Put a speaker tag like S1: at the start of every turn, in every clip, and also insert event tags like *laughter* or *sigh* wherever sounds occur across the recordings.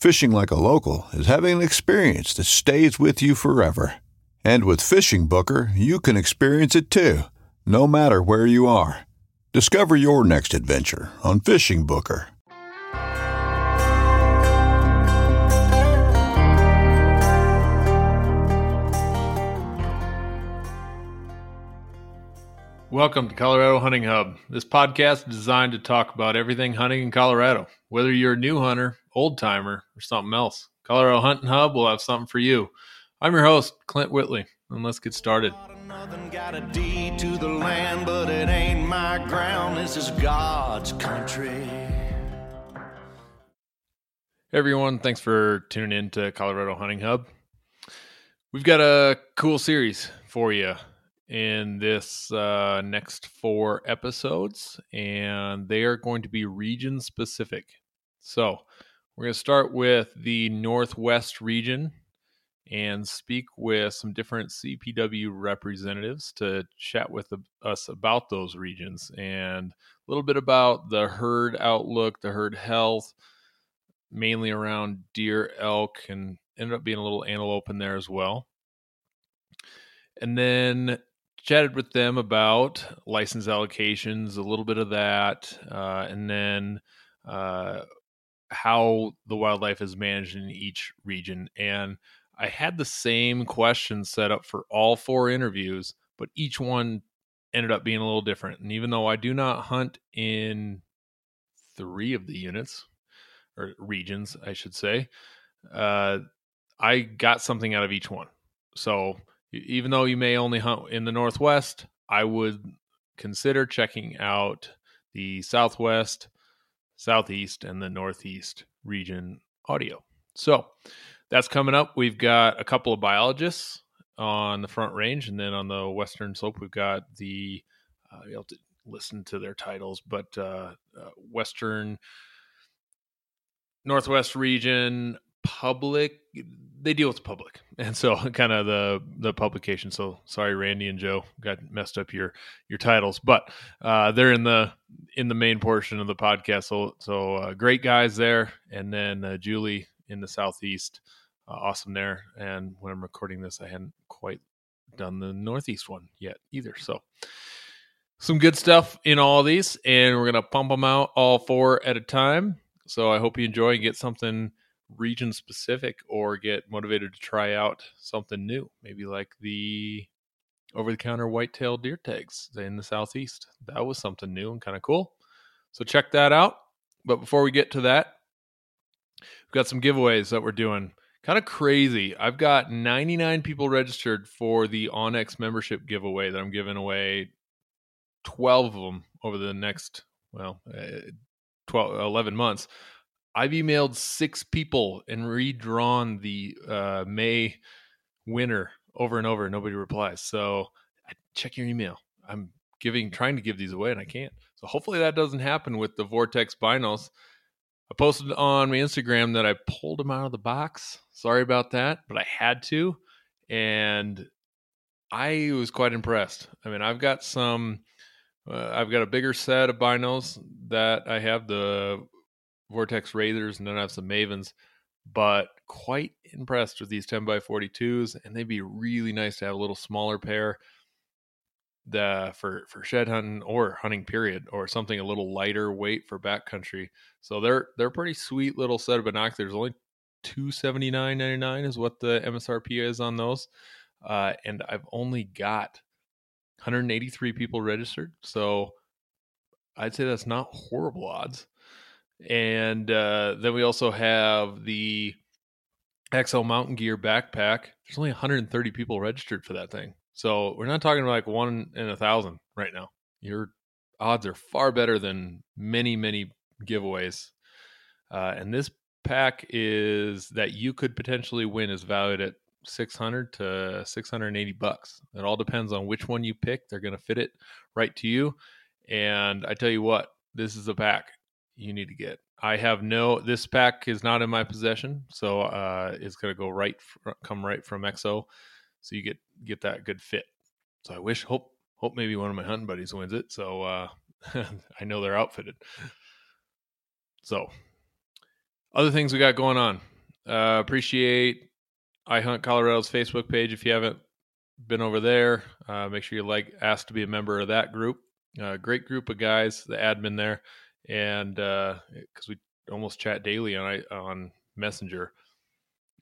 S1: Fishing like a local is having an experience that stays with you forever. And with Fishing Booker, you can experience it too, no matter where you are. Discover your next adventure on Fishing Booker.
S2: Welcome to Colorado Hunting Hub. This podcast is designed to talk about everything hunting in Colorado, whether you're a new hunter, old timer, or something else. Colorado Hunting Hub will have something for you. I'm your host, Clint Whitley, and let's get started.
S3: Nothing got a deed to the land, but it ain't my ground. This is God's country.
S2: Hey everyone, thanks for tuning in to Colorado Hunting Hub. We've got a cool series for you in this uh, next four episodes, and they are going to be region specific. So, we're going to start with the Northwest region and speak with some different CPW representatives to chat with us about those regions and a little bit about the herd outlook, the herd health, mainly around deer, elk, and ended up being a little antelope in there as well. And then chatted with them about license allocations, a little bit of that, uh, and then uh, how the wildlife is managed in each region. And I had the same question set up for all four interviews, but each one ended up being a little different. And even though I do not hunt in three of the units or regions, I should say, uh, I got something out of each one. So even though you may only hunt in the Northwest, I would consider checking out the Southwest, Southeast, and the Northeast region audio. So that's coming up. We've got a couple of biologists on the front range, and then on the western slope, we've got the uh, you have to listen to their titles, but uh, uh, Western Northwest region public they deal with the public. *laughs* And so kind of the the publication. So sorry randy and joe got messed up your your titles. But uh they're in the in the main portion of the podcast. So so uh, great guys there. And then uh, julie in the southeast uh, awesome there. And when i'm recording this i hadn't quite done the northeast one yet either. So some good stuff in all these. And we're gonna pump them out all four at a time. So i hope you enjoy and get something region specific or get motivated to try out something new, maybe like the over the counter whitetail deer tags in the southeast. That was something new and kind of cool. So check that out. But before we get to that, we've got some giveaways that we're doing. Kind of crazy. I've got 99 people registered for the onX membership giveaway that I'm giving away 12 of them over the next, well, uh, 12, 11 months. I've emailed six people and redrawn the uh, May winner over and over. Nobody replies. So check your email. I'm giving, trying to give these away, and I can't. So hopefully that doesn't happen with the Vortex binos. I posted on my Instagram that I pulled them out of the box. Sorry about that, but I had to. And I was quite impressed. I mean, I've got some, uh, I've got a bigger set of binos that I have the Vortex Razors, and then I have some Mavens, but quite impressed with these 10 by 42s, and they'd be really nice to have a little smaller pair the for for shed hunting or hunting period or something a little lighter weight for backcountry. So they're they're pretty sweet little set of binoculars. Only two seventy nine ninety nine is what the MSRP is on those uh, and I've only got 183 people registered. So I'd say that's not horrible odds. And uh, then we also have the EXO Mountain Gear backpack. There's only 130 people registered for that thing. So we're not talking about like one in a thousand right now. Your odds are far better than many, many giveaways. Uh, and this pack is that you could potentially win is valued at 600 to 680 bucks. It all depends on which one you pick. They're going to fit it right to you. And I tell you what, this is a pack you need to get. I have no this pack is not in my possession, so uh it's to go right come right from EXO. So you get get that good fit. So I wish hope hope maybe one of my hunting buddies wins it. So uh *laughs* I know they're outfitted. So other things we got going on. Uh appreciate I Hunt Colorado's Facebook page. If you haven't been over there, uh, make sure you like, ask to be a member of that group. Uh, great group of guys, the admin there, and because uh, we almost chat daily on on Messenger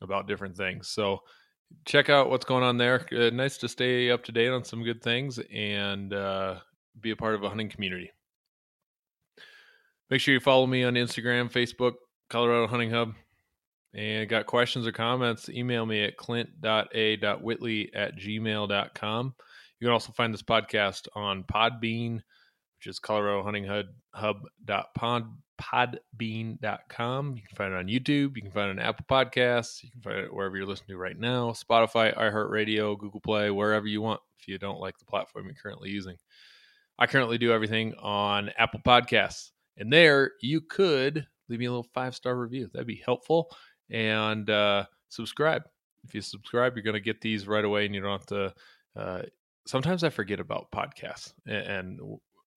S2: about different things. So check out what's going on there. Uh, nice to stay up to date on some good things and uh, be a part of a hunting community. Make sure you follow me on Instagram, Facebook, Colorado Hunting Hub and got questions or comments, email me at clint.a.whitley at gmail.com. You can also find this podcast on Podbean, which is Colorado Hunting Hub, Hub.podbean.com. You can find it on YouTube. You can find it on Apple Podcasts. You can find it wherever you're listening to right now Spotify, iHeartRadio, Google Play, wherever you want if you don't like the platform you're currently using. I currently do everything on Apple Podcasts. And there you could leave me a little five star review. That'd be helpful and uh, subscribe. If you subscribe, you're going to get these right away, and you don't have to. Uh, sometimes I forget about podcasts and, and,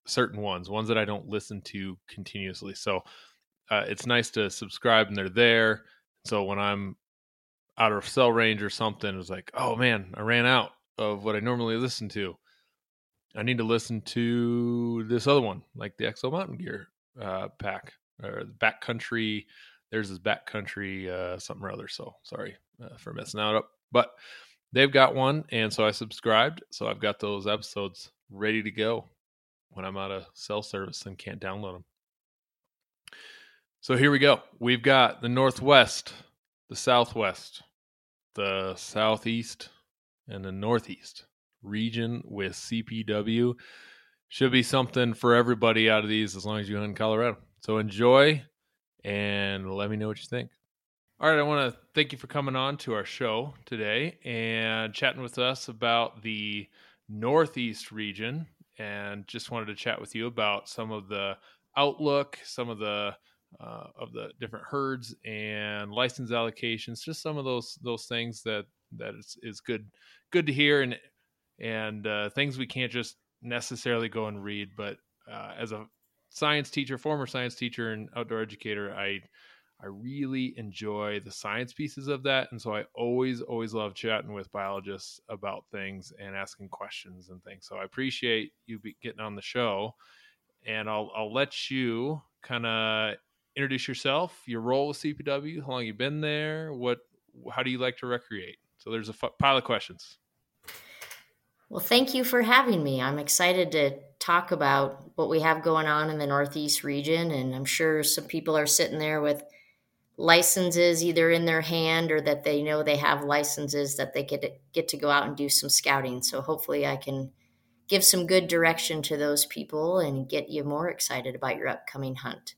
S2: certain ones, ones that I don't listen to continuously. So uh, it's nice to subscribe, and they're there. So when I'm out of cell range or something, it's like, oh man, I ran out of what I normally listen to. I need to listen to this other one, like the EXO Mountain Gear uh, pack or the backcountry there's this backcountry uh, something or other. So sorry uh, for messing out up, but they've got one, and so I subscribed. So I've got those episodes ready to go when I'm out of cell service and can't download them. So here we go. We've got the Northwest, the Southwest, the Southeast, and the Northeast region with CPW. Should be something for everybody out of these as long as you hunt in Colorado. So enjoy and let me know what you think. All right, I want to thank you for coming on to our show today and chatting with us about the Northeast region. And just wanted to chat with you about some of the outlook, some of the uh, of the different herds and license allocations, just some of those those things that that is, is good good to hear and and uh, things we can't just necessarily go and read, but uh, as a science teacher, former science teacher and outdoor educator, I I really enjoy the science pieces of that, and so I always always love chatting with biologists about things and asking questions and things. So I appreciate you getting on the show, and I'll I'll let you kind of introduce yourself, your role with CPW, how long you've been there, what how do you like to recreate? So there's a f- pile of questions.
S4: Well, thank you for having me. I'm excited to talk about what we have going on in the Northeast region. And I'm sure some people are sitting there with licenses either in their hand or that they know they have licenses that they get get to go out and do some scouting. So hopefully I can give some good direction to those people and get you more excited about your upcoming hunt.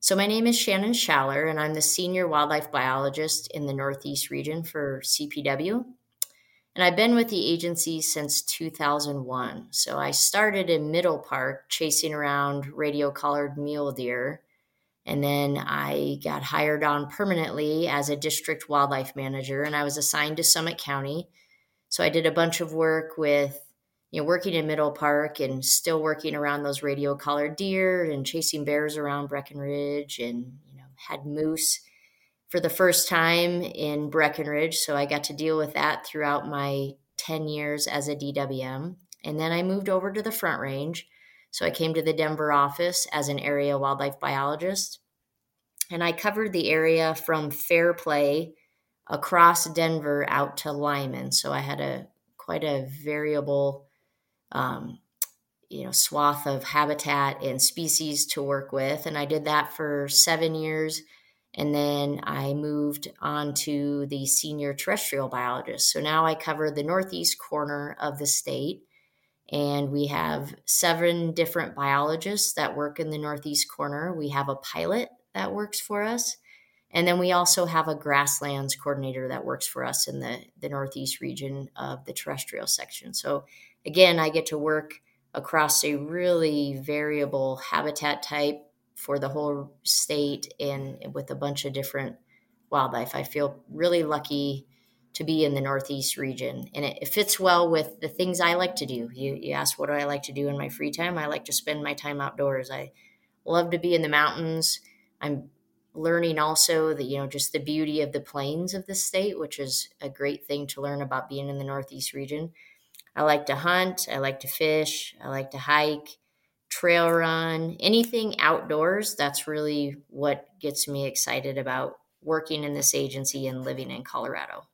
S4: So my name is Shannon Schaller and I'm the senior wildlife biologist in the Northeast region for CPW. And I've been with the agency since 2001. So I started in Middle Park chasing around radio collared mule deer. And then I got hired on permanently as a district wildlife manager, and I was assigned to Summit County So I did a bunch of work with, you know, working in Middle Park and still working around those radio collared deer and chasing bears around Breckenridge and, you know, had moose for the first time in Breckenridge. So I got to deal with that throughout my 10 years as a DWM. And then I moved over to the Front Range. So I came to the Denver office as an area wildlife biologist. And I covered the area from Fairplay across Denver out to Limon. So I had a quite a variable, um, you know, swath of habitat and species to work with, and I did that for seven years. And then I moved on to the senior terrestrial biologist. So now I cover the northeast corner of the state. And we have seven different biologists that work in the northeast corner. We have a pilot that works for us. And then we also have a grasslands coordinator that works for us in the, the Northeast region of the terrestrial section. So, again, I get to work across a really variable habitat type for the whole state and with a bunch of different wildlife. I feel really lucky to be in the Northeast region. And it, it, fits well with the things I like to do. You, you ask, what do I like to do in my free time? I like to spend my time outdoors. I love to be in the mountains. I'm learning also that you know just the beauty of the plains of the state which is a great thing to learn about being in the northeast region i like to hunt i like to fish i like to hike trail run anything outdoors that's really what gets me excited about working in this agency and living in colorado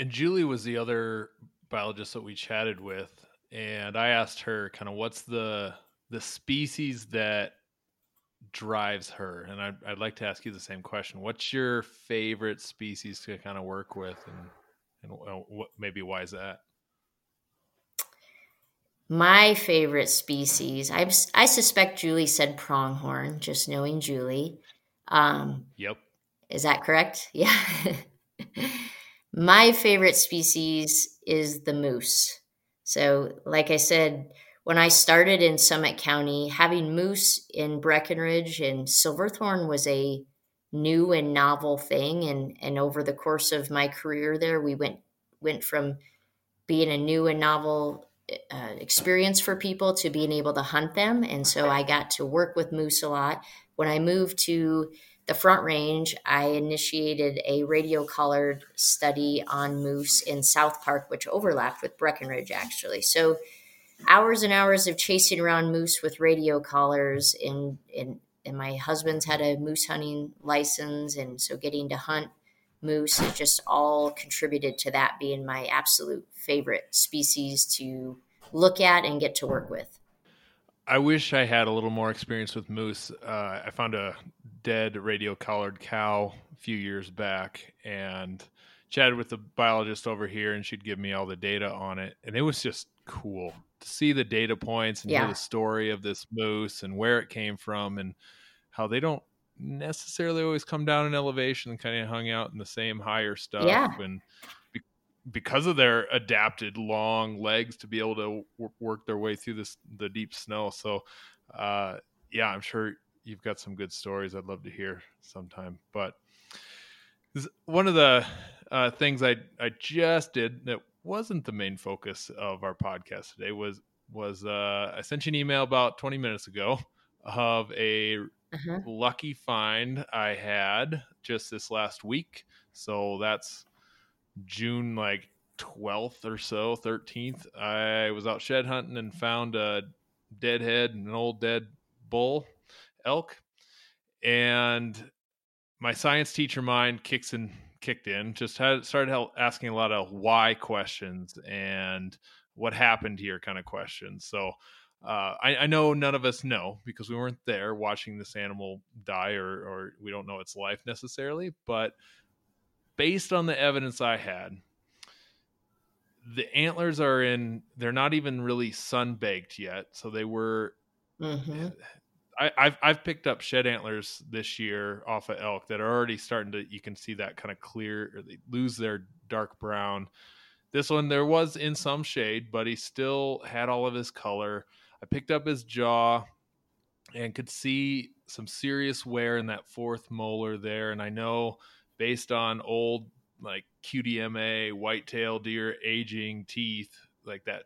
S2: and julie was the other biologist that we chatted with and i asked her kind of what's the the species that drives her? And I'd, I'd like to ask you the same question. What's your favorite species to kind of work with, and and what maybe why is that?
S4: My favorite species, I I suspect Julie said pronghorn, just knowing Julie. Um,
S2: yep.
S4: Is that correct? *laughs* Yeah. My favorite species is the moose. So, like I said, when I started in Summit County, having moose in Breckenridge and Silverthorne was a new and novel thing. And, and over the course of my career there, we went went from being a new and novel uh, experience for people to being able to hunt them. And so I got to work with moose a lot. When I moved to the Front Range, I initiated a radio collared study on moose in South Park, which overlapped with Breckenridge actually. So hours and hours of chasing around moose with radio collars and and and my husband's had a moose hunting license and so getting to hunt moose it just all contributed to that being my absolute favorite species to look at and get to work with
S2: i wish i had a little more experience with moose uh, i found a dead radio collared cow a few years back and chatted with the biologist over here and she'd give me all the data on it and it was just cool to see the data points and yeah. hear the story of this moose and where it came from and how they don't necessarily always come down in elevation and kind of hung out in the same higher stuff
S4: yeah.
S2: and be- because of their adapted long legs to be able to w- work their way through this the deep snow so uh, yeah i'm sure you've got some good stories i'd love to hear sometime but one of the uh, things I I just did that wasn't the main focus of our podcast today was was uh, I sent you an email about 20 minutes ago of a uh-huh. lucky find I had just this last week. So that's June like 12th or so, 13th. I was out shed hunting and found a dead head, an old dead bull elk. And my science teacher mind kicks in kicked in, just had started asking a lot of why questions and what happened here kind of questions. So uh, I, I, know none of us know because we weren't there watching this animal die, or, or we don't know its life necessarily. But based on the evidence I had, the antlers are in. They're not even really sun baked yet, so they were. Mm-hmm. I, have I've picked up shed antlers this year off of elk that are already starting to. You can see that kind of clear, they lose their dark brown. This one there was in some shade, but he still had all of his color. I picked up his jaw and could see some serious wear in that fourth molar there. And I know based on old like QDMA, whitetail deer, aging teeth, like that.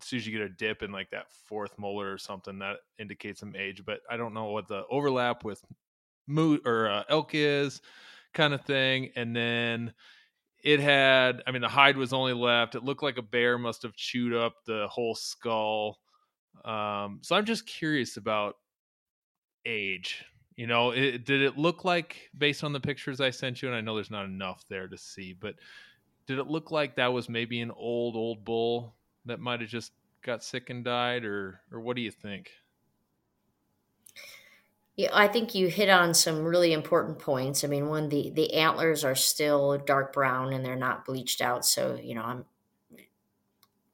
S2: As soon as you get a dip in like that fourth molar or something, that indicates some age. But I don't know what the overlap with moot or uh, elk is, kind of thing. And then it had, I mean, the hide was only left. It looked like a bear must have chewed up the whole skull. Um, so I'm just curious about age. You know, it, did it look like based on the pictures I sent you? And I know there's not enough there to see, but did it look like that was maybe an old old bull that might have just got sick and died, or or what do you think?
S4: Yeah, I think you hit on some really important points. I mean, one the the antlers are still dark brown and they're not bleached out, so you know I'm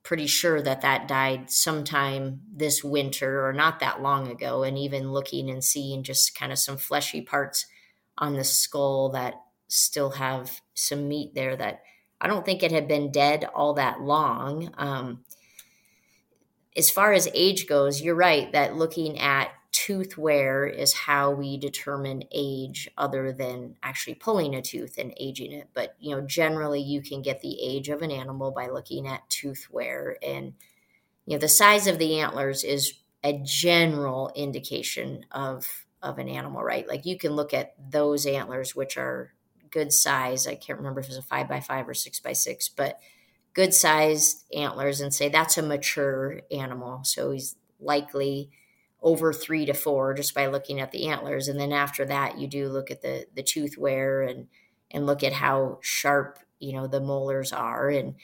S4: pretty sure that that died sometime this winter or not that long ago. And even looking and seeing just kind of some fleshy parts on the skull that still have some meat there that I don't think it had been dead all that long. Um, as far as age goes, you're right that looking at tooth wear is how we determine age other than actually pulling a tooth and aging it. But you know generally you can get the age of an animal by looking at tooth wear. And you know the size of the antlers is a general indication of of an animal right? Like you can look at those antlers which are good size i can't remember if it's a five by five or six by six but good sized antlers and say that's a mature animal so he's likely over three to four just by looking at the antlers. And then after that, you do look at the the tooth wear and and look at how sharp you know the molars are. And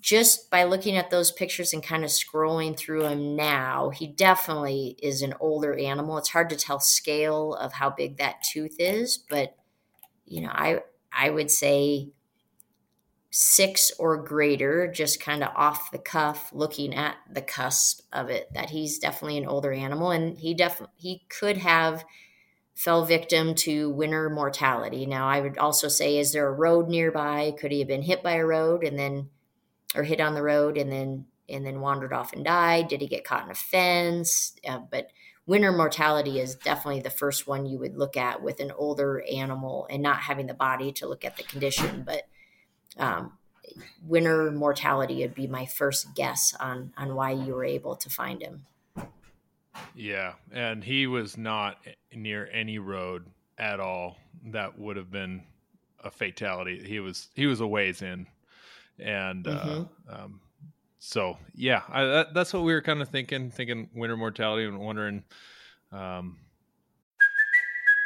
S4: just by looking at those pictures and kind of scrolling through them now, he definitely is an older animal. It's hard to tell scale of how big that tooth is, but you know, I I would say six or greater, just kind of off the cuff, looking at the cusp of it, that he's definitely an older animal, and he definitely he could have fell victim to winter mortality. Now, I would also say, is there a road nearby? Could he have been hit by a road and then, or hit on the road and then and then wandered off and died? Did he get caught in a fence? Uh, but winter mortality is definitely the first one you would look at with an older animal and not having the body to look at the condition, but um, winter mortality would be my first guess on on why you were able to find him.
S2: Yeah, and he was not near any road at all. That would have been a fatality. He was he was a ways in, and uh, mm-hmm. uh, um, so yeah, I, that, that's what we were kind of thinking, thinking winter mortality, and wondering um,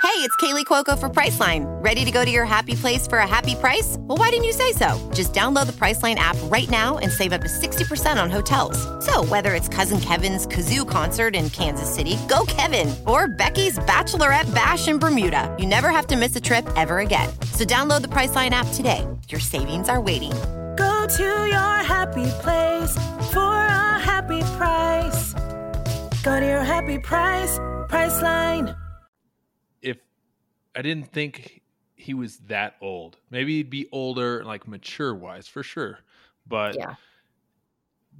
S5: Hey, it's Kaley Cuoco for Priceline. Ready to go to your happy place for a happy price? Well, why didn't you say so? Just download the Priceline app right now and save up to 60% on hotels. So, whether it's Cousin Kevin's Kazoo concert in Kansas City, go Kevin, or Becky's Bachelorette Bash in Bermuda, you never have to miss a trip ever again. So, download the Priceline app today. Your savings are waiting.
S6: Go to your happy place for a happy price. Go to your happy price, Priceline.
S2: If I didn't think he was that old. Maybe he'd be older, like mature wise, for sure. But yeah.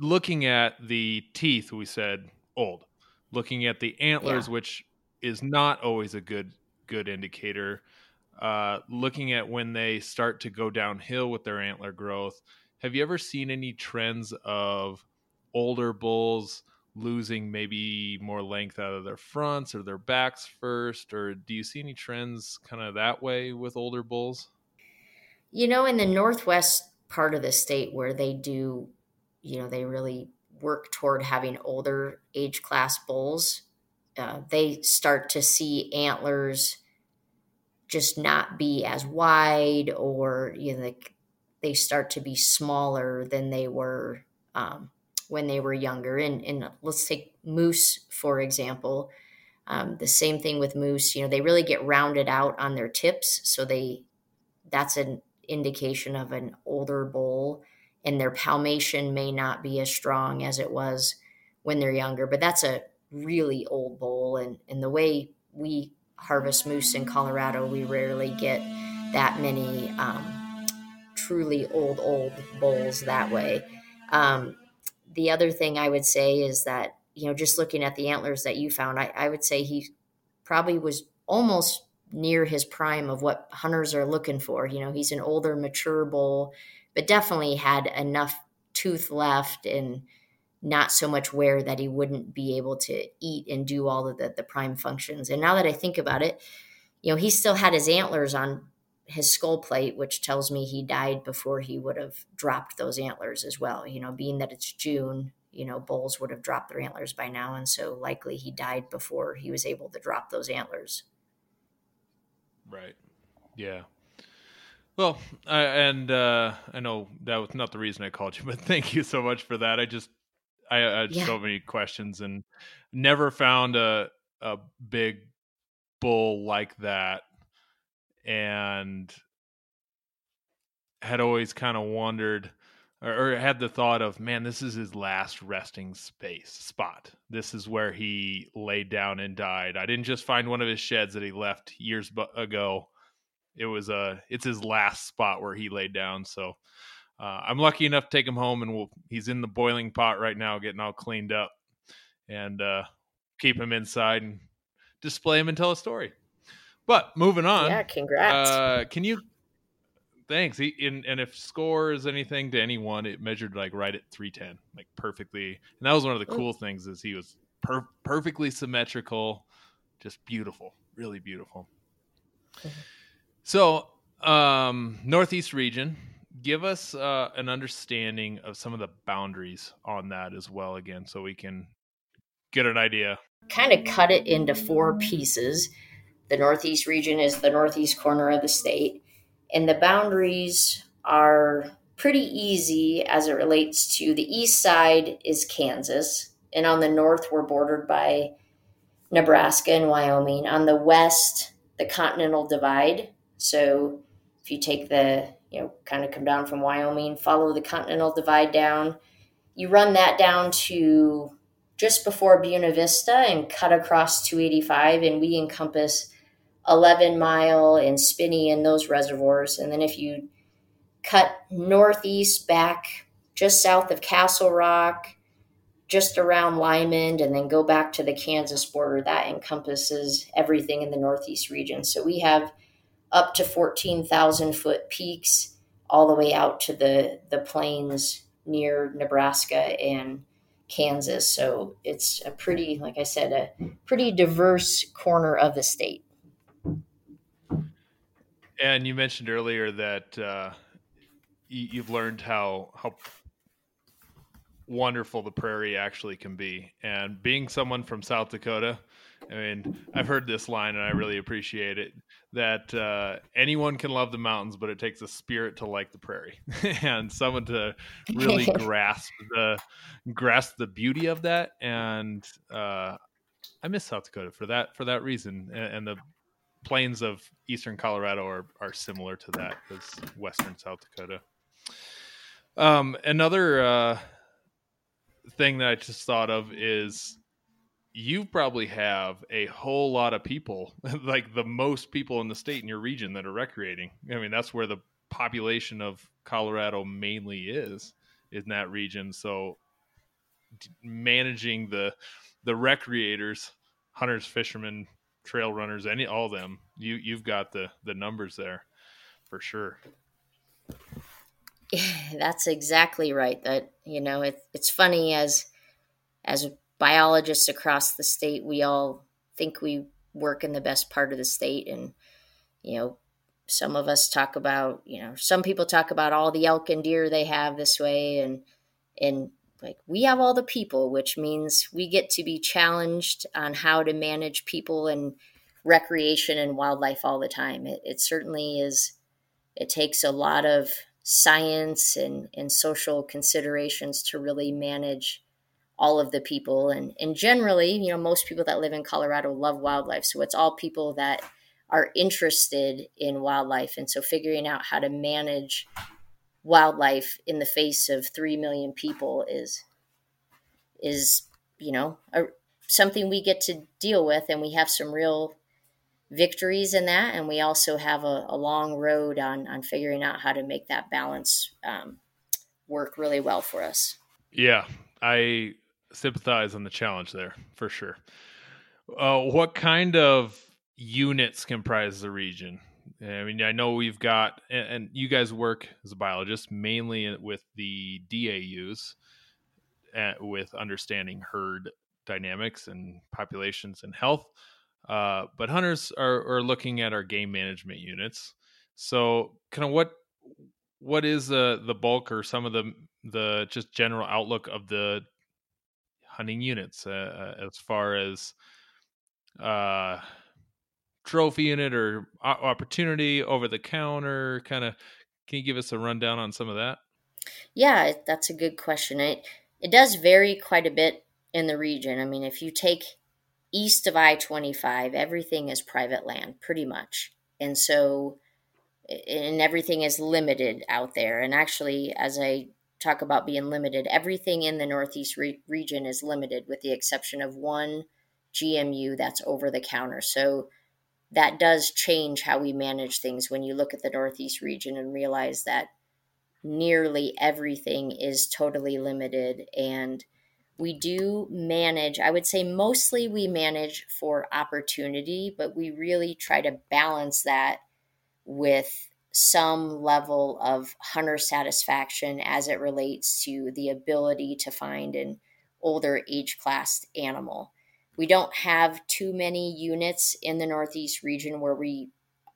S2: looking at the teeth, we said old. Looking at the antlers, yeah. which is not always a good good indicator. Uh, looking at when they start to go downhill with their antler growth, have you ever seen any trends of older bulls losing maybe more length out of their fronts or their backs first or do you see any trends kind of that way with older bulls?
S4: You know in the northwest part of the state where they do you know they really work toward having older age class bulls uh, they start to see antlers just not be as wide or you know like they start to be smaller than they were um, when they were younger. And, and let's take moose, for example. Um, the same thing with moose, you know, they really get rounded out on their tips. So they, that's an indication of an older bull and their palmation may not be as strong as it was when they're younger, but that's a really old bull. And, and the way we harvest moose in Colorado, we rarely get that many um, truly old, old bulls that way. Um, the other thing I would say is that, you know, just looking at the antlers that you found, I, I would say he probably was almost near his prime of what hunters are looking for. You know, he's an older, mature bull, but definitely had enough tooth left and not so much wear that he wouldn't be able to eat and do all of the, the prime functions. And now that I think about it, you know, he still had his antlers on his skull plate, which tells me he died before he would have dropped those antlers as well. You know, being that it's June, you know, bulls would have dropped their antlers by now. And so likely he died before he was able to drop those antlers.
S2: Right. Yeah. Well, I, and uh, I know that was not the reason I called you, *laughs* but thank you so much for that. I just I, I had
S4: Yeah.
S2: so many questions and never found a a big bull like that, and had always kind of wondered or, or had the thought of, man, this is his last resting space spot. This is where he laid down and died. I didn't just find one of his sheds that he left years bu- ago. It was uh it's his last spot where he laid down. So uh, I'm lucky enough to take him home, and we'll, he's in the boiling pot right now, getting all cleaned up, and uh, keep him inside and display him and tell a story. But moving on,
S4: yeah, congrats.
S2: uh, can you? Thanks. He, and, and if score is anything to anyone, it measured like right at 310, like perfectly. And that was one of the cool things is he was per- perfectly symmetrical, just beautiful, really beautiful. So, um, Northeast region, give us uh, an understanding of some of the boundaries on that as well, again, so we can get an idea.
S4: kind of cut it into four pieces. The Northeast region is the northeast corner of the state, and the boundaries are pretty easy as it relates to the east side is Kansas, and on the north, we're bordered by Nebraska and Wyoming. On the west, the Continental Divide. So if you take the, you know, kind of come down from Wyoming, follow the Continental Divide down, you run that down to just before Buena Vista and cut across 285, and we encompass 11 Mile and Spinney and those reservoirs. And then if you cut northeast back just south of Castle Rock, just around Limon, and then go back to the Kansas border, that encompasses everything in the northeast region. So we have up to 14,000 foot peaks all the way out to the, the plains near Nebraska and Kansas. So it's a pretty, like I said, a pretty diverse corner of the state.
S2: And you mentioned earlier that uh, you, you've learned how how wonderful the prairie actually can be. And being someone from South Dakota, I mean, I've heard this line and I really appreciate it. That uh, anyone can love the mountains, but it takes a spirit to like the prairie, *laughs* and someone to really *laughs* grasp the grasp the beauty of that. And uh, I miss South Dakota for that for that reason, and, and the plains of eastern Colorado are, are similar to that as western South Dakota. Um, another uh, thing that I just thought of is you probably have a whole lot of people, *laughs* like the most people in the state in your region that are recreating. I mean, that's where the population of Colorado mainly is in that region. So managing the the recreators, hunters, fishermen, trail runners, any all them, you you've got the the numbers there for sure.
S4: That's exactly right. That you know, it, it's funny as as biologists across the state, we all think we work in the best part of the state, and you know, some of us talk about, you know, some people talk about all the elk and deer they have this way, and and like we have all the people, which means we get to be challenged on how to manage people and recreation and wildlife all the time. It, it certainly is. It takes a lot of science and, and social considerations to really manage all of the people and, and generally you know most people that live in colorado love wildlife so it's all people that are interested in wildlife and so figuring out how to manage wildlife in the face of 3 million people is is you know a, something we get to deal with and we have some real victories in that and we also have a, a long road on on figuring out how to make that balance um, work really well for us
S2: Yeah, I sympathize on the challenge there for sure. Uh, what kind of units comprise the region? I mean, I know we've got, and you guys work as a biologist mainly with the DAUs, uh, with understanding herd dynamics and populations and health. Uh, but hunters are, are looking at our game management units. So, kind of what what is the the bulk or some of the the just general outlook of the hunting units uh, uh as far as uh trophy unit or opportunity over the counter kind of can you give us a rundown on some of that?
S4: Yeah that's a good question. It it does vary quite a bit in the region. I mean if you take east of i-25 everything is private land pretty much. And so and everything is limited out there. And actually as i talk about being limited everything in the northeast re- region is limited with the exception of one gmu that's over the counter. So that does change how we manage things when you look at the Northeast region and realize that nearly everything is totally limited. And we do manage, I would say mostly we manage for opportunity, but we really try to balance that with some level of hunter satisfaction as it relates to the ability to find an older age class animal we don't have too many units in the Northeast region where we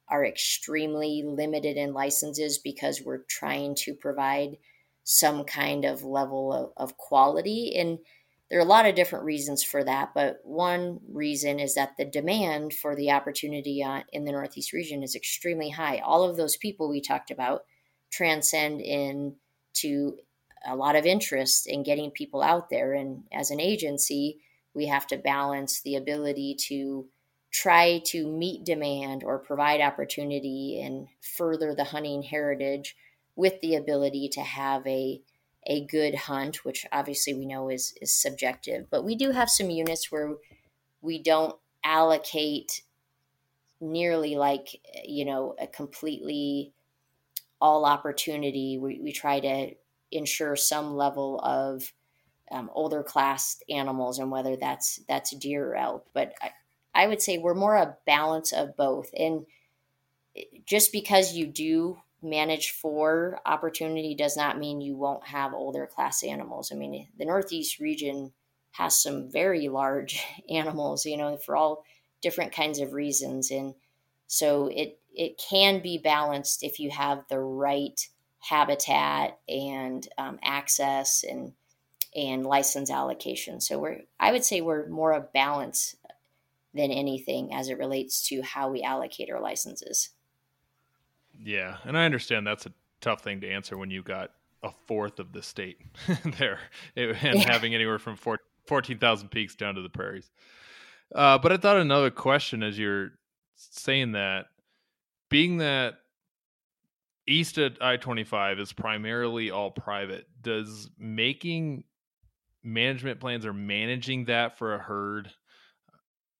S4: are extremely limited in licenses because we're trying to provide some kind of level of, of quality. And there are a lot of different reasons for that, but one reason is that the demand for the opportunity in the Northeast region is extremely high. All of those people we talked about transcend into a lot of interest in getting people out there. And as an agency, we have to balance the ability to try to meet demand or provide opportunity and further the hunting heritage with the ability to have a a good hunt, which obviously we know is is subjective. But we do have some units where we don't allocate nearly like you know a completely all opportunity. We, we try to ensure some level of um, older class animals and whether that's that's deer or elk. But I, I would say we're more a balance of both. And just because you do manage for opportunity does not mean you won't have older class animals. I mean, the Northeast region has some very large *laughs* animals, you know, for all different kinds of reasons. And so it it can be balanced if you have the right habitat and um, access and and license allocation. So we're I would say we're more of balance than anything as it relates to how we allocate our licenses.
S2: Yeah, and I understand that's a tough thing to answer when you got a fourth of the state *laughs* there and yeah. having anywhere from 14,000 peaks down to the prairies. Uh, but I thought another question as you're saying that, being that east at I 25 is primarily all private, does making management plans are managing that for a herd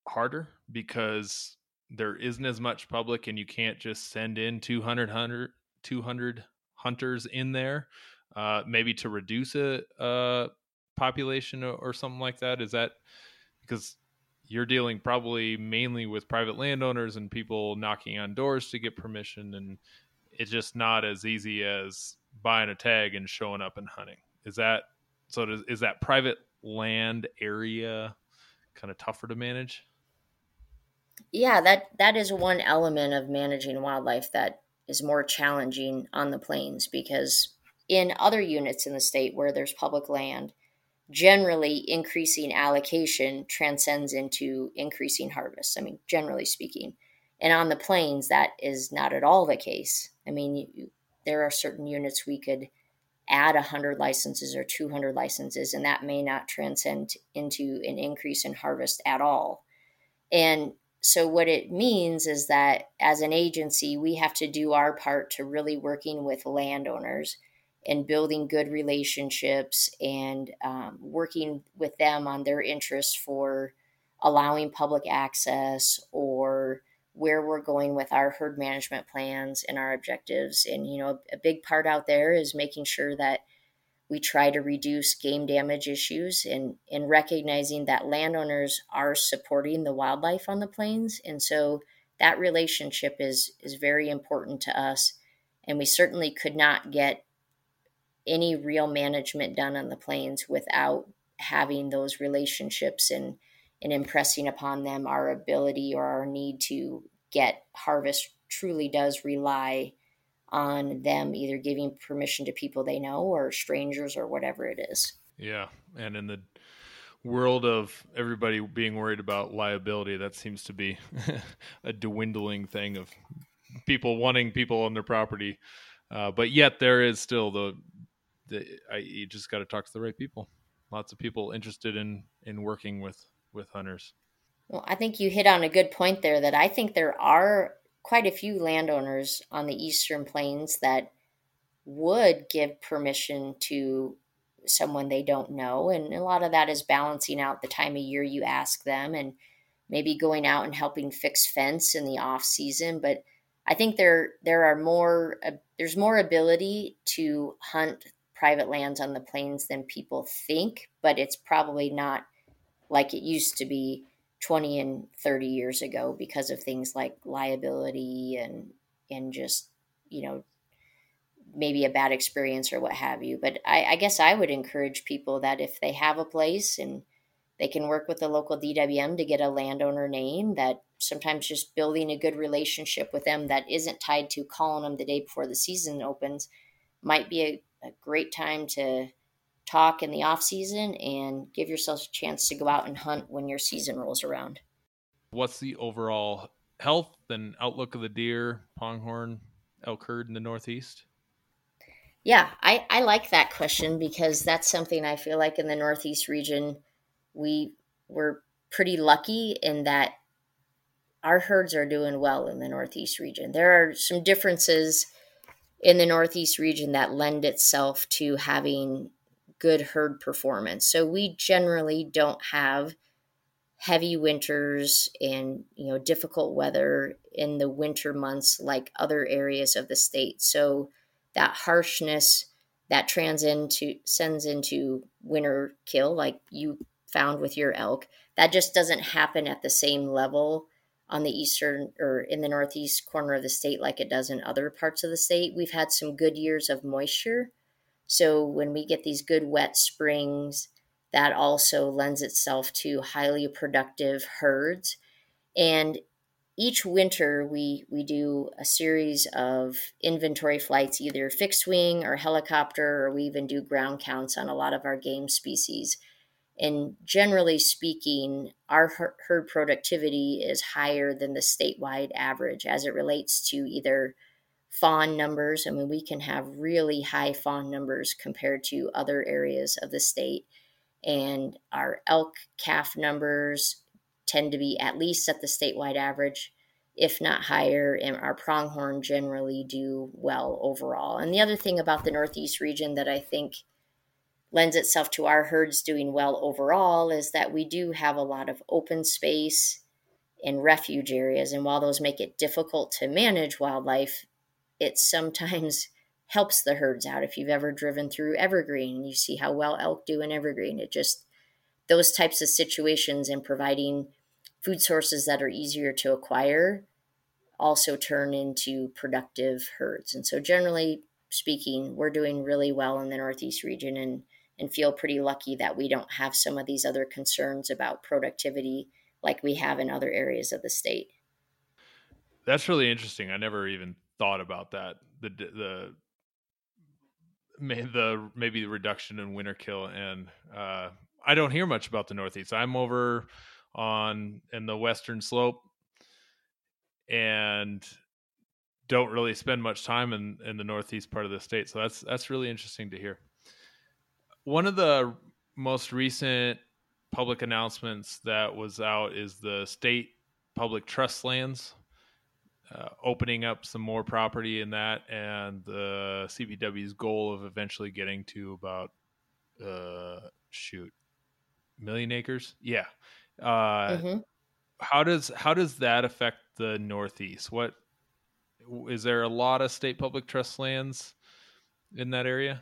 S2: harder because there isn't as much public and you can't just send in 200, 100, 200 hunters in there uh, maybe to reduce a, a population or, or, something like that? Is that because you're dealing probably mainly with private landowners and people knocking on doors to get permission and it's just not as easy as buying a tag and showing up and hunting. Is that so does, is that private land area kind of tougher to manage?
S4: Yeah, that that is one element of managing wildlife that is more challenging on the plains because in other units in the state where there's public land, generally increasing allocation transcends into increasing harvest. I mean, generally speaking. And on the plains, that is not at all the case. I mean, you, there are certain units we could add 100 licenses or 200 licenses, and that may not transcend into an increase in harvest at all. And so, what it means is that as an agency, we have to do our part to really working with landowners and building good relationships and um, working with them on their interests for allowing public access or where we're going with our herd management plans and our objectives. And, you know, a big part out there is making sure that we try to reduce game damage issues and, and recognizing that landowners are supporting the wildlife on the plains. And so that relationship is, is very important to us. And we certainly could not get any real management done on the plains without having those relationships and, and impressing upon them our ability or our need to get harvest truly does rely on them either giving permission to people they know or strangers or whatever it is.
S2: Yeah. And in the world of everybody being worried about liability, that seems to be *laughs* a dwindling thing of people wanting people on their property. Uh, but yet there is still the, the I, you just got to talk to the right people. Lots of people interested in in working with with hunters.
S4: Well, I think you hit on a good point there. That I think there are quite a few landowners on the eastern plains that would give permission to someone they don't know and a lot of that is balancing out the time of year you ask them and maybe going out and helping fix fence in the off season but i think there there are more uh, there's more ability to hunt private lands on the plains than people think but it's probably not like it used to be 20 and 30 years ago because of things like liability and and just you know maybe a bad experience or what have you. But I, I, guess i would encourage people that if they have a place and they can work with the local dwm to get a landowner name that sometimes just building a good relationship with them that isn't tied to calling them the day before the season opens might be a, a great time to talk in the off season and give yourself a chance to go out and hunt when your season rolls around.
S2: What's the overall health and outlook of the deer, pronghorn, elk herd in the Northeast?
S4: Yeah, I, I like that question because that's something I feel like in the Northeast region, we were pretty lucky in that our herds are doing well in the Northeast region. There are some differences in the Northeast region that lend itself to having good herd performance. So we generally don't have heavy winters and you know difficult weather in the winter months like other areas of the state. So that harshness that trans into sends into winter kill like you found with your elk that just doesn't happen at the same level on the eastern or in the northeast corner of the state like it does in other parts of the state. We've had some good years of moisture so when we get these good wet springs, that also lends itself to highly productive herds. And each winter we we do a series of inventory flights, either fixed wing or helicopter, or we even do ground counts on a lot of our game species. And generally speaking, our herd productivity is higher than the statewide average as it relates to either fawn numbers. I mean, we can have really high fawn numbers compared to other areas of the state. And our elk calf numbers tend to be at least at the statewide average, if not higher. And our pronghorn generally do well overall. And the other thing about the Northeast region that I think lends itself to our herds doing well overall is that we do have a lot of open space and refuge areas. And while those make it difficult to manage wildlife, it sometimes *laughs* helps the herds out. If you've ever driven through Evergreen, you see how well elk do in Evergreen. It just, those types of situations and providing food sources that are easier to acquire also turn into productive herds. And so, generally speaking, we're doing really well in the Northeast region and, and feel pretty lucky that we don't have some of these other concerns about productivity like we have in other areas of the state.
S2: That's really interesting. I never even thought about that. The the the maybe the reduction in winter kill and uh, I don't hear much about the Northeast. I'm over on in the western slope and don't really spend much time in in the northeast part of the state. So that's that's really interesting to hear. One of the most recent public announcements that was out is the state public trust lands uh, opening up some more property in that, and the CPW's goal of eventually getting to about uh, shoot million acres. Yeah. Uh, mm-hmm. How does how does that affect the Northeast? What is there a lot of state public trust lands in that area?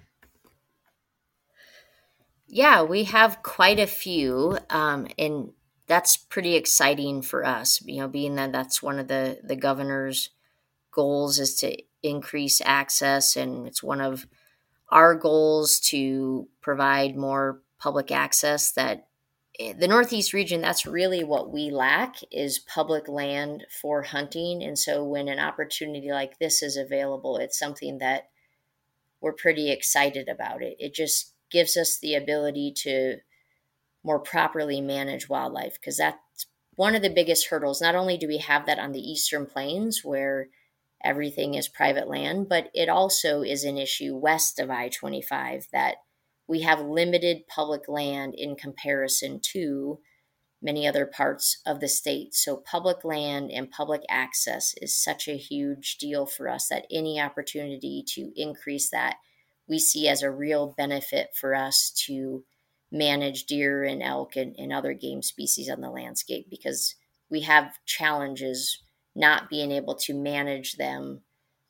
S4: Yeah, we have quite a few, um, and that's pretty exciting for us. You know, being that that's one of the the governor's goals is to increase access, and it's one of our goals to provide more public access. That eh, the Northeast region, that's really what we lack is public land for hunting, and so when an opportunity like this is available, it's something that we're pretty excited about. It it just gives us the ability to more properly manage wildlife because that's one of the biggest hurdles. Not only do we have that on the eastern plains where everything is private land, but it also is an issue west of I 25 that we have limited public land in comparison to many other parts of the state. So, public land and public access is such a huge deal for us that any opportunity to increase that we see as a real benefit for us to manage deer and elk and, and other game species on the landscape because we have challenges not being able to manage them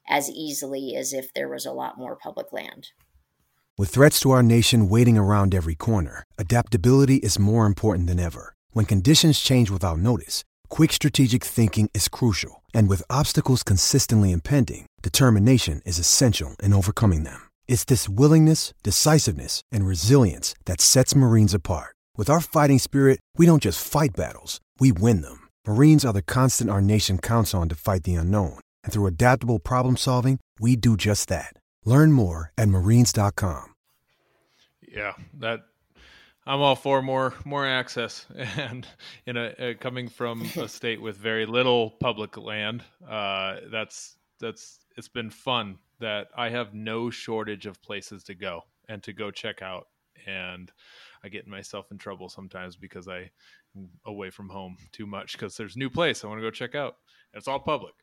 S4: as easily as if there was a lot more public land.
S7: With threats to our nation waiting around every corner, adaptability is more important than ever. When conditions change without notice, quick strategic thinking is crucial. And with obstacles consistently impending, determination is essential in overcoming them. It's this willingness, decisiveness, and resilience that sets Marines apart. With our fighting spirit, we don't just fight battles, we win them. Marines are the constant our nation counts on to fight the unknown. And through adaptable problem solving, we do just that. Learn more at marines.com.
S2: Yeah, that I'm all for more more access, *laughs* and in a, a coming from *laughs* a state with very little public land, uh, that's that's it's been fun that I have no shortage of places to go and to go check out. And I get myself in trouble sometimes because I am away from home too much because there's a new place I want to go check out. It's all public.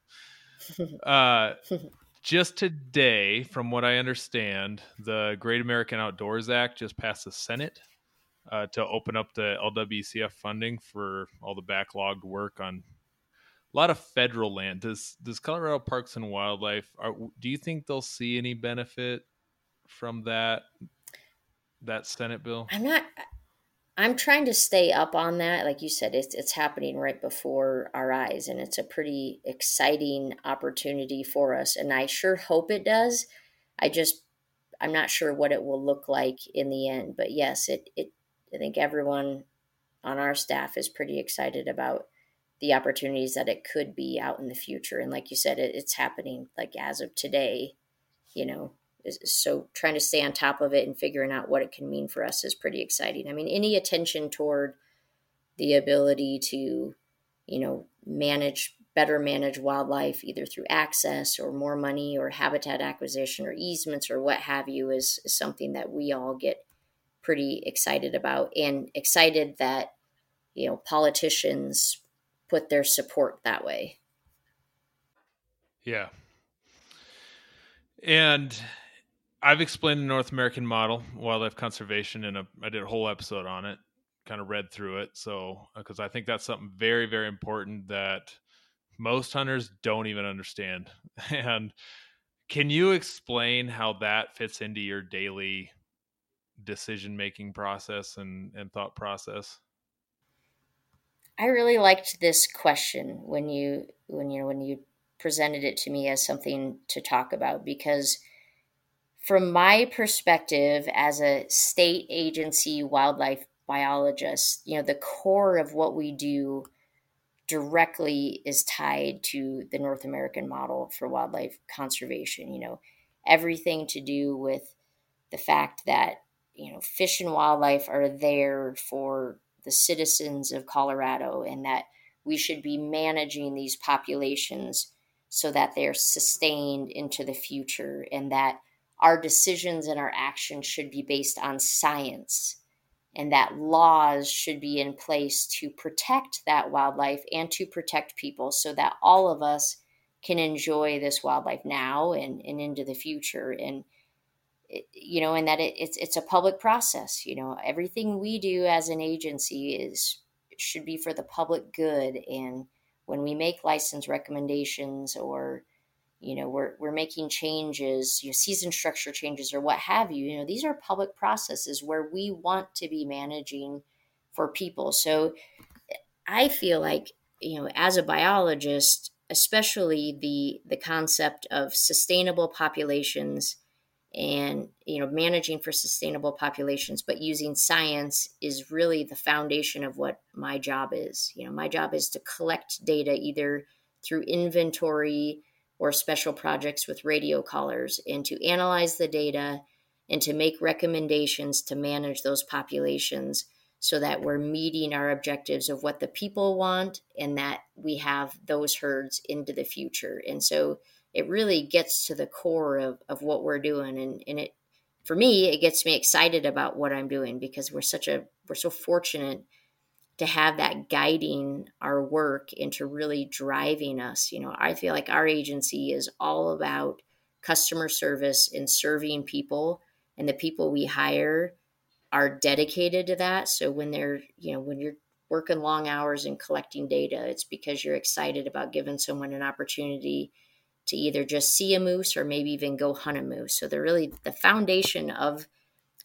S2: *laughs* uh, just today, from what I understand, the Great American Outdoors Act just passed the Senate uh, to open up the LWCF funding for all the backlogged work on a lot of federal land. Does does Colorado Parks and Wildlife? Are, do you think they'll see any benefit from that that Senate bill?
S4: I'm not. I'm trying to stay up on that. Like you said, it's it's happening right before our eyes, and it's a pretty exciting opportunity for us. And I sure hope it does. I just I'm not sure what it will look like in the end. But yes, it it I think everyone on our staff is pretty excited about the opportunities that it could be out in the future. And like you said, it, it's happening like as of today, you know. So trying to stay on top of it and figuring out what it can mean for us is pretty exciting. I mean, any attention toward the ability to, you know, manage better manage wildlife either through access or more money or habitat acquisition or easements or what have you is, is something that we all get pretty excited about and excited that you know politicians put their support that way.
S2: Yeah. And I've explained the North American model, wildlife conservation, and I did a whole episode on it, kind of read through it. So, uh, because I think that's something very, very important that most hunters don't even understand. *laughs* And can you explain how that fits into your daily decision making process and, and thought process?
S4: I really liked this question when you when you when you presented it to me as something to talk about because from my perspective as a state agency wildlife biologist, you know, the core of what we do directly is tied to the North American model for wildlife conservation, you know, everything to do with the fact that, you know, fish and wildlife are there for the citizens of Colorado and that we should be managing these populations so that they're sustained into the future and that our decisions and our actions should be based on science and that laws should be in place to protect that wildlife and to protect people so that all of us can enjoy this wildlife now and, and into the future. And you know, and that it, it's it's a public process. You know, everything we do as an agency is should be for the public good. And when we make license recommendations or you know we're we're making changes you know season structure changes or what have you you know these are public processes where we want to be managing for people so i feel like you know as a biologist especially the the concept of sustainable populations and you know managing for sustainable populations but using science is really the foundation of what my job is you know my job is to collect data either through inventory or special projects with radio collars and to analyze the data and to make recommendations to manage those populations so that we're meeting our objectives of what the people want and that we have those herds into the future. And so it really gets to the core of, of what we're doing. And, and it, for me, it gets me excited about what I'm doing because we're such a, we're so fortunate to have that guiding our work into really driving us. You know, I feel like our agency is all about customer service and serving people, and the people we hire are dedicated to that. So when they're, you know, when you're working long hours and collecting data, it's because you're excited about giving someone an opportunity to either just see a moose or maybe even go hunt a moose. So they're really the foundation of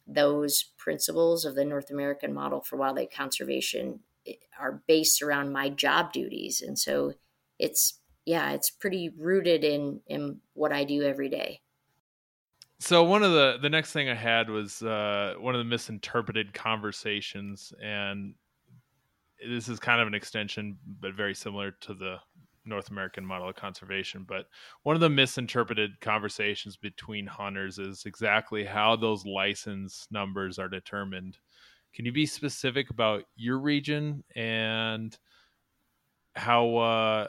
S4: those principles of the North American model for wildlife conservation eh, are based around my job duties. And so it's, yeah, it's pretty rooted in, in what I do every day.
S2: So one of the the next thing I had was uh, one of the misinterpreted conversations, and this is kind of an extension, but very similar to the North American model of conservation. But one of the misinterpreted conversations between hunters is exactly how those license numbers are determined. Can you be specific about your region and how uh,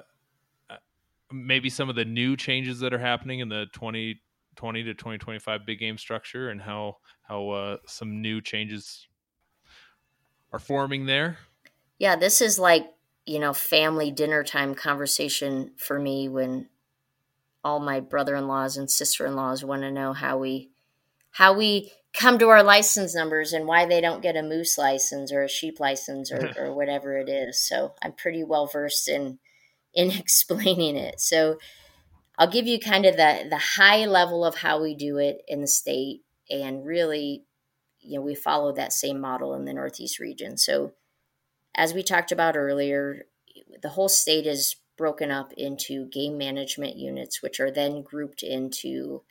S2: maybe some of the new changes that are happening in the 2020 to 2025 big game structure and how how uh, some new changes are forming there?
S4: Yeah, this is like you know, family dinner time conversation for me when all my brother-in-laws and sister-in-laws want to know how we how we come to our license numbers and why they don't get a moose license or a sheep license or, *laughs* or whatever it is. So I'm pretty well versed in in *laughs* explaining it. So I'll give you kind of the the high level of how we do it in the state and really you know we follow that same model in the northeast region. So as we talked about earlier, the whole state is broken up into game management units, which are then grouped into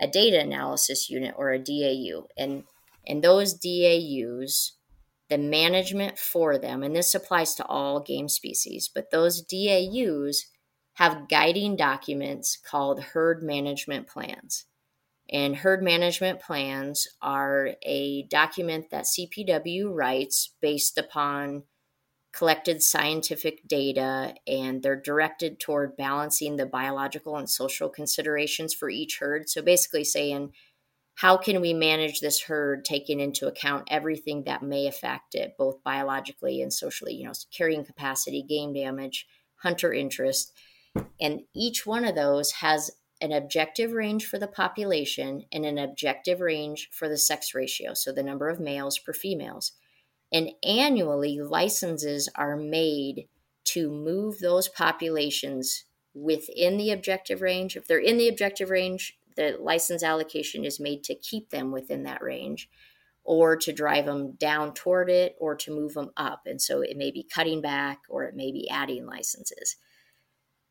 S4: a data analysis unit or a DAU. And, and those DAUs, the management for them, and this applies to all game species, but those DAUs have guiding documents called herd management plans. And herd management plans are a document that CPW writes based upon collected scientific data and they're directed toward balancing the biological and social considerations for each herd. So basically saying, how can we manage this herd taking into account everything that may affect it, both biologically and socially, you know, carrying capacity, game damage, hunter interest. And each one of those has an objective range for the population and an objective range for the sex ratio, so the number of males per females. And annually, licenses are made to move those populations within the objective range. If they're in the objective range, the license allocation is made to keep them within that range or to drive them down toward it or to move them up. And so it may be cutting back or it may be adding licenses.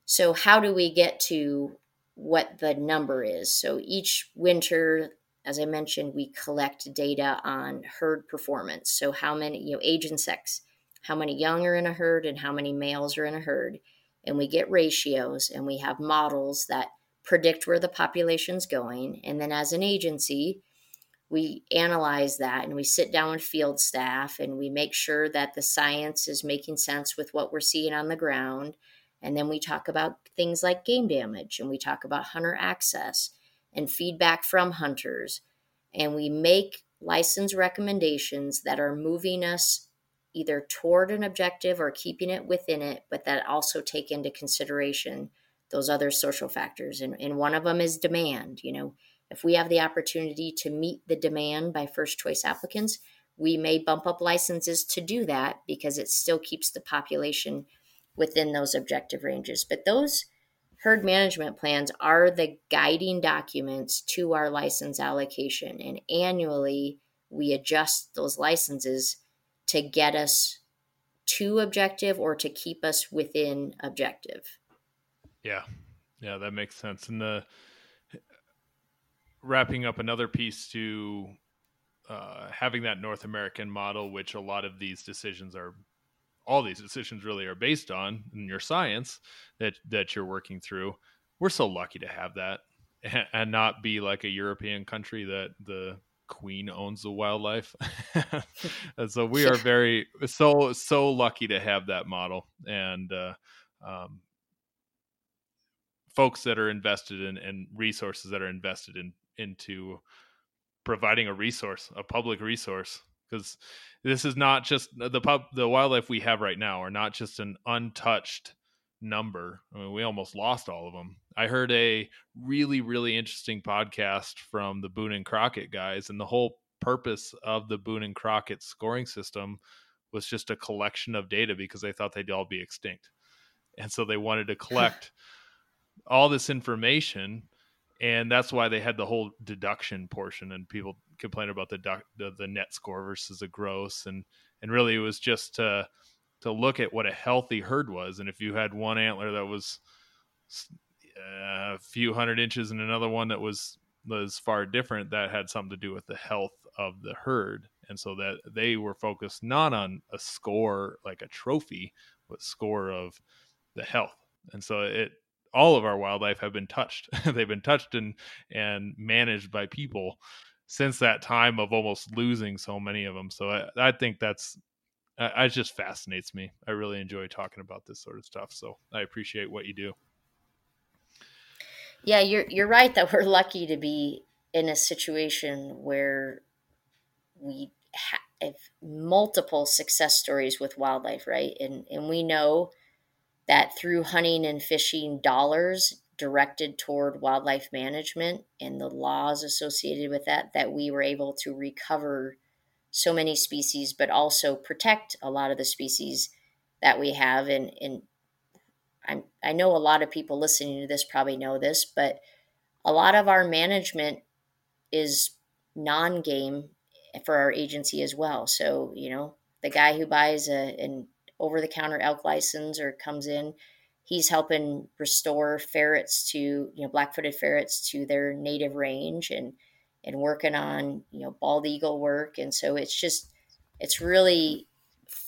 S4: So, how do we get to what the number is? So, each winter, as I mentioned, we collect data on herd performance. So, how many, you know, age and sex, how many young are in a herd and how many males are in a herd. And we get ratios and we have models that predict where the population's going. And then, as an agency, we analyze that and we sit down with field staff and we make sure that the science is making sense with what we're seeing on the ground. And then we talk about things like game damage and we talk about hunter access and feedback from hunters. And we make license recommendations that are moving us either toward an objective or keeping it within it, but that also take into consideration those other social factors. And, and one of them is demand. You know, if we have the opportunity to meet the demand by first choice applicants, we may bump up licenses to do that because it still keeps the population within those objective ranges. But those herd management plans are the guiding documents to our license allocation. And annually, we adjust those licenses to get us to objective or to keep us within objective.
S2: Yeah. Yeah, that makes sense. And the wrapping up another piece to uh, having that North American model, which a lot of these decisions are, all these decisions really are based on in your science that that you're working through. We're so lucky to have that, *laughs* and not be like a European country that the queen owns the wildlife. *laughs* and so we are *laughs* very so so lucky to have that model, and uh, um, folks that are invested in and resources that are invested in into providing a resource, a public resource, because this is not just uh, the pub, the wildlife we have right now are not just an untouched number. I mean, we almost lost all of them. I heard a really, really interesting podcast from the Boone and Crockett guys, and the whole purpose of the Boone and Crockett scoring system was just a collection of data because they thought they'd all be extinct. And so they wanted to *laughs* collect all this information and that's why they had the whole deduction portion and people complain about the, the the, net score versus the gross. And and really it was just to to look at what a healthy herd was. And if you had one antler that was uh, a few hundred inches and another one that was was far different that had something to do with the health of the herd. And so that they were focused not on a score like a trophy but score of the health. And so it all of our wildlife have been touched. *laughs* They've been touched and and managed by people since that time of almost losing so many of them. So I, I think that's uh, it just fascinates me. I really enjoy talking about this sort of stuff. So I appreciate what you do.
S4: Yeah, you're you're right that we're *laughs* lucky to be in a situation where we have multiple success stories with wildlife, right? And and we know that through hunting and fishing dollars directed toward wildlife management and the laws associated with that that we were able to recover so many species but also protect a lot of the species that we have. And, and I'm, i know a lot of people listening to this probably know this but a lot of our management is non-game for our agency as well. So you know the guy who buys a, an over the counter elk license or comes in, he's helping restore ferrets to, you know, black footed ferrets to their native range and, and working on, you know, bald eagle work. And so it's just, it's really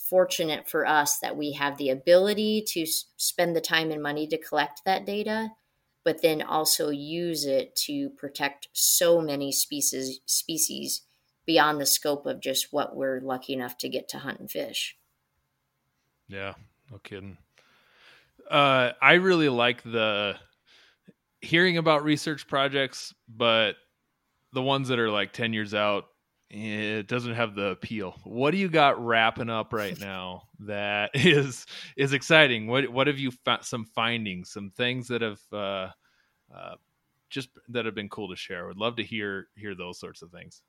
S4: fortunate for us that we have the ability to spend the time and money to collect that data but then also use it to protect so many species species beyond the scope of just what we're lucky enough to get to hunt and fish.
S2: Yeah, no kidding. Uh, I really like the hearing about research projects, but the ones that are like 10 years out, it doesn't have the appeal. What do you got wrapping up right *laughs* now that *laughs* is is exciting? What what have you found some findings, some things that have uh, uh, just that have been cool to share? I Would love to hear hear those sorts of things.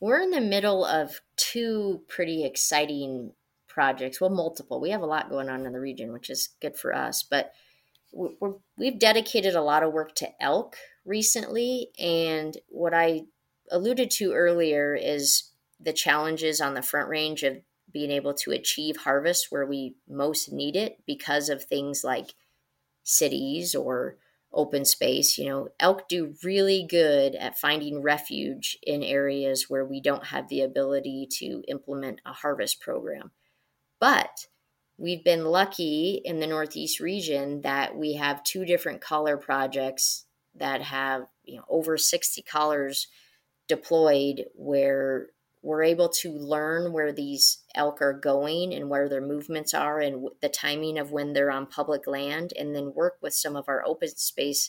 S4: We're in the middle of two pretty exciting projects. Well, multiple. We have a lot going on in the region, which is good for us. But we have dedicated a lot of work to elk recently. And what I alluded to earlier is the challenges on the front range of being able to achieve harvest where we most need it because of things like cities or open space. You know, elk do really good at finding refuge in areas where we don't have the ability to implement a harvest program. But we've been lucky in the Northeast region that we have two different collar projects that have you know over 60 collars deployed where we're able to learn where these elk are going and where their movements are and the timing of when they're on public land, and then work with some of our open space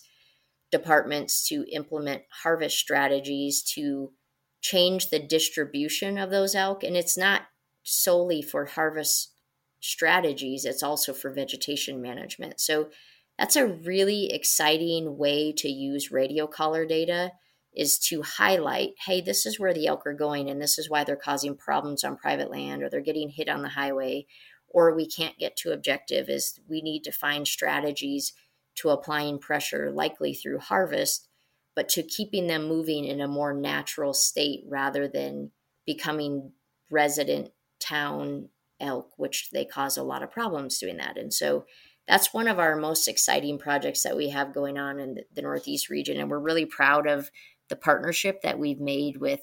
S4: departments to implement harvest strategies to change the distribution of those elk. And it's not solely for harvest strategies, it's also for vegetation management. So that's a really exciting way to use radio collar data is to highlight hey this is where the elk are going and this is why they're causing problems on private land or they're getting hit on the highway or we can't get to objective is we need to find strategies to applying pressure likely through harvest but to keeping them moving in a more natural state rather than becoming resident town elk which they cause a lot of problems doing that. And so that's one of our most exciting projects that we have going on in the northeast region. And we're really proud of the partnership that we've made with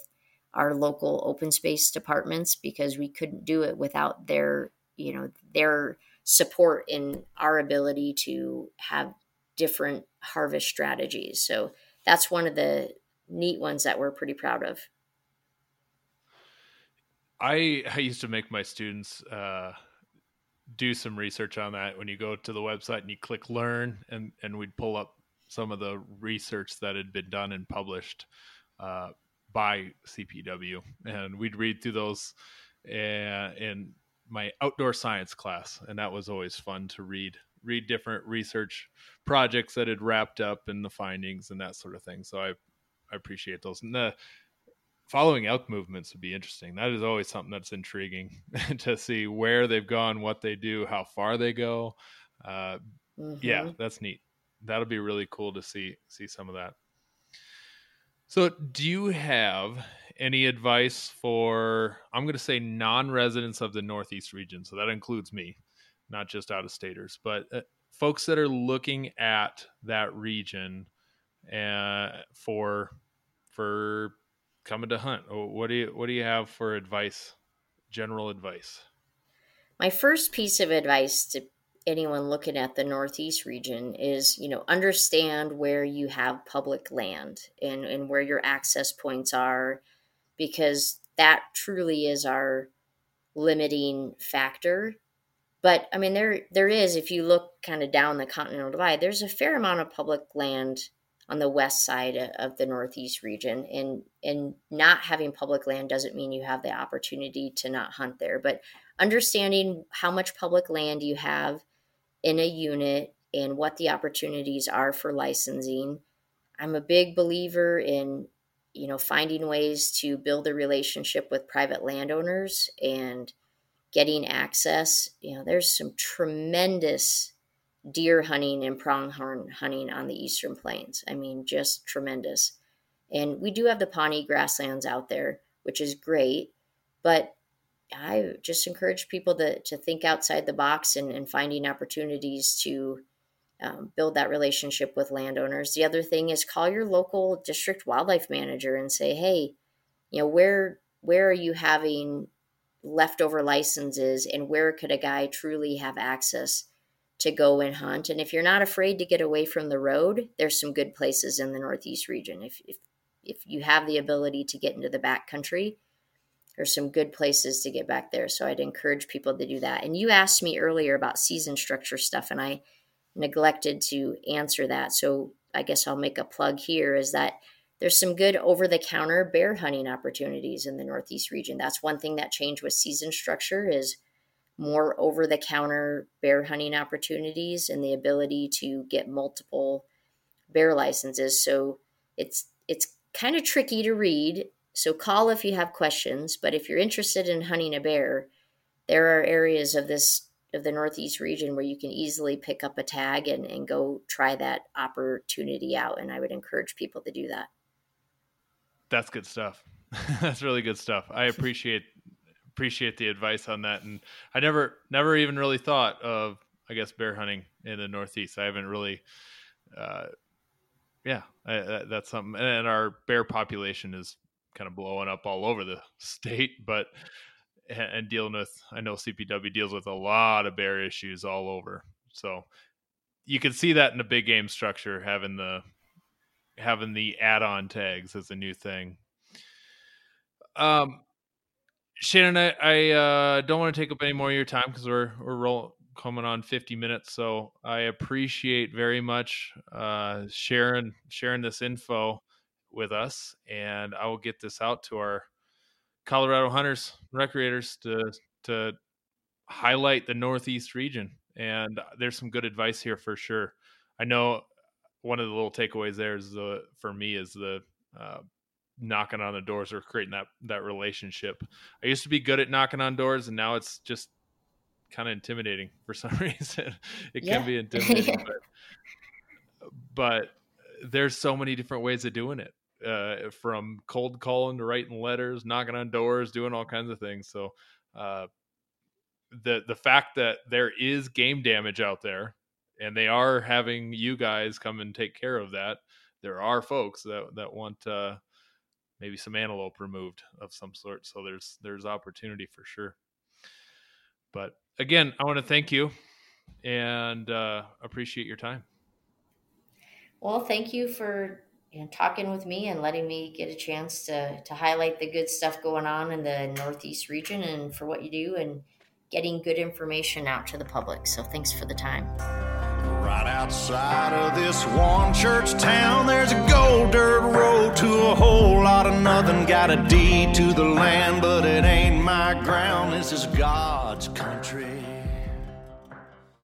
S4: our local open space departments because we couldn't do it without their you know their support in our ability to have different harvest strategies. So that's one of the neat ones that we're pretty proud of
S2: i i used to make my students uh do some research on that when you go to the website and you click learn and and we'd pull up some of the research that had been done and published uh, by CPW, and we'd read through those in my outdoor science class, and that was always fun to read read different research projects that had wrapped up and the findings and that sort of thing. So I I appreciate those. And the following elk movements would be interesting. That is always something that's intriguing *laughs* to see where they've gone, what they do, how far they go. Uh, mm-hmm. Yeah, that's neat. That'll be really cool to see see some of that. So, do you have any advice for, I'm going to say, non residents of the Northeast region? So, that includes me, not just out of staters, but uh, folks that are looking at that region uh, for for coming to hunt. Oh, what do you what do you have for advice general advice?
S4: My first piece of advice to anyone looking at the northeast region is you know understand where you have public land and and where your access points are because that truly is our limiting factor. But i mean there there is if you look kind of down the continental divide there's a fair amount of public land on the west side of the northeast region and and not having public land doesn't mean you have the opportunity to not hunt there but understanding how much public land you have in a unit and what the opportunities are for licensing. I'm a big believer in you know finding ways to build a relationship with private landowners and getting access. You know, there's some tremendous deer hunting and pronghorn hunting on the eastern plains. I mean, just tremendous. And we do have the Pawnee grasslands out there, which is great, but I just encourage people to, to think outside the box and, and finding opportunities to um, build that relationship with landowners. The other thing is call your local district wildlife manager and say, hey, you know, where where are you having leftover licenses and where could a guy truly have access to go and hunt? And if you're not afraid to get away from the road, there's some good places in the Northeast region. If if if you have the ability to get into the back country, there's some good places to get back there. So I'd encourage people to do that. And you asked me earlier about season structure stuff, and I neglected to answer that. So I guess I'll make a plug here is that there's some good over the counter bear hunting opportunities in the Northeast region. That's one thing that changed with season structure is more over the counter bear hunting opportunities and the ability to get multiple bear licenses. So it's it's kind of tricky to read so call if you have questions, but if you're interested in hunting a bear, there are areas of this of the northeast region where you can easily pick up a tag and, and go try that opportunity out. And I would encourage people to do that.
S2: That's good stuff. *laughs* That's really good stuff. I *laughs* appreciate appreciate the advice on that. And I never never even really thought of I guess bear hunting in the northeast. I haven't really uh, yeah, I, that's something. And our bear population is kind of blowing up all over the *laughs* state, but and dealing with I know CPW deals with a lot of bear issues all over. So you can see that in the big game structure having the having the add-on tags as a new thing. Um Shannon, I, I uh, don't want to take up any more of your time because we're we're coming on 50 minutes. So I appreciate very much uh, sharing sharing this info with us, and I will get this out to our Colorado hunters, recreators to to highlight the Northeast region. And there's some good advice here for sure. I know one of the little takeaways there is the for me is the uh, knocking on the doors or creating that that relationship. I used to be good at knocking on doors, and now it's just kind of intimidating for *laughs* some reason. It yeah. can be intimidating, *laughs* but, but there's so many different ways of doing it. Uh, from cold calling to writing letters, knocking on doors, doing all kinds of things. So, uh, the the fact that there is game damage out there, and they are having you guys come and take care of that. There are folks that that want uh, maybe some antelope removed of some sort. So there's there's opportunity for sure. But again, I want to thank you and uh, appreciate your time.
S4: Well, thank you for you know, talking with me and letting me get a chance to to highlight the good stuff going on in the Northeast region and for what you do and getting good information out to the public. So thanks for the time.
S3: Right outside of this one church town, there's a gold dirt road to a whole lot of nothing. Got a deed to the land, but it ain't my ground. This is God's country.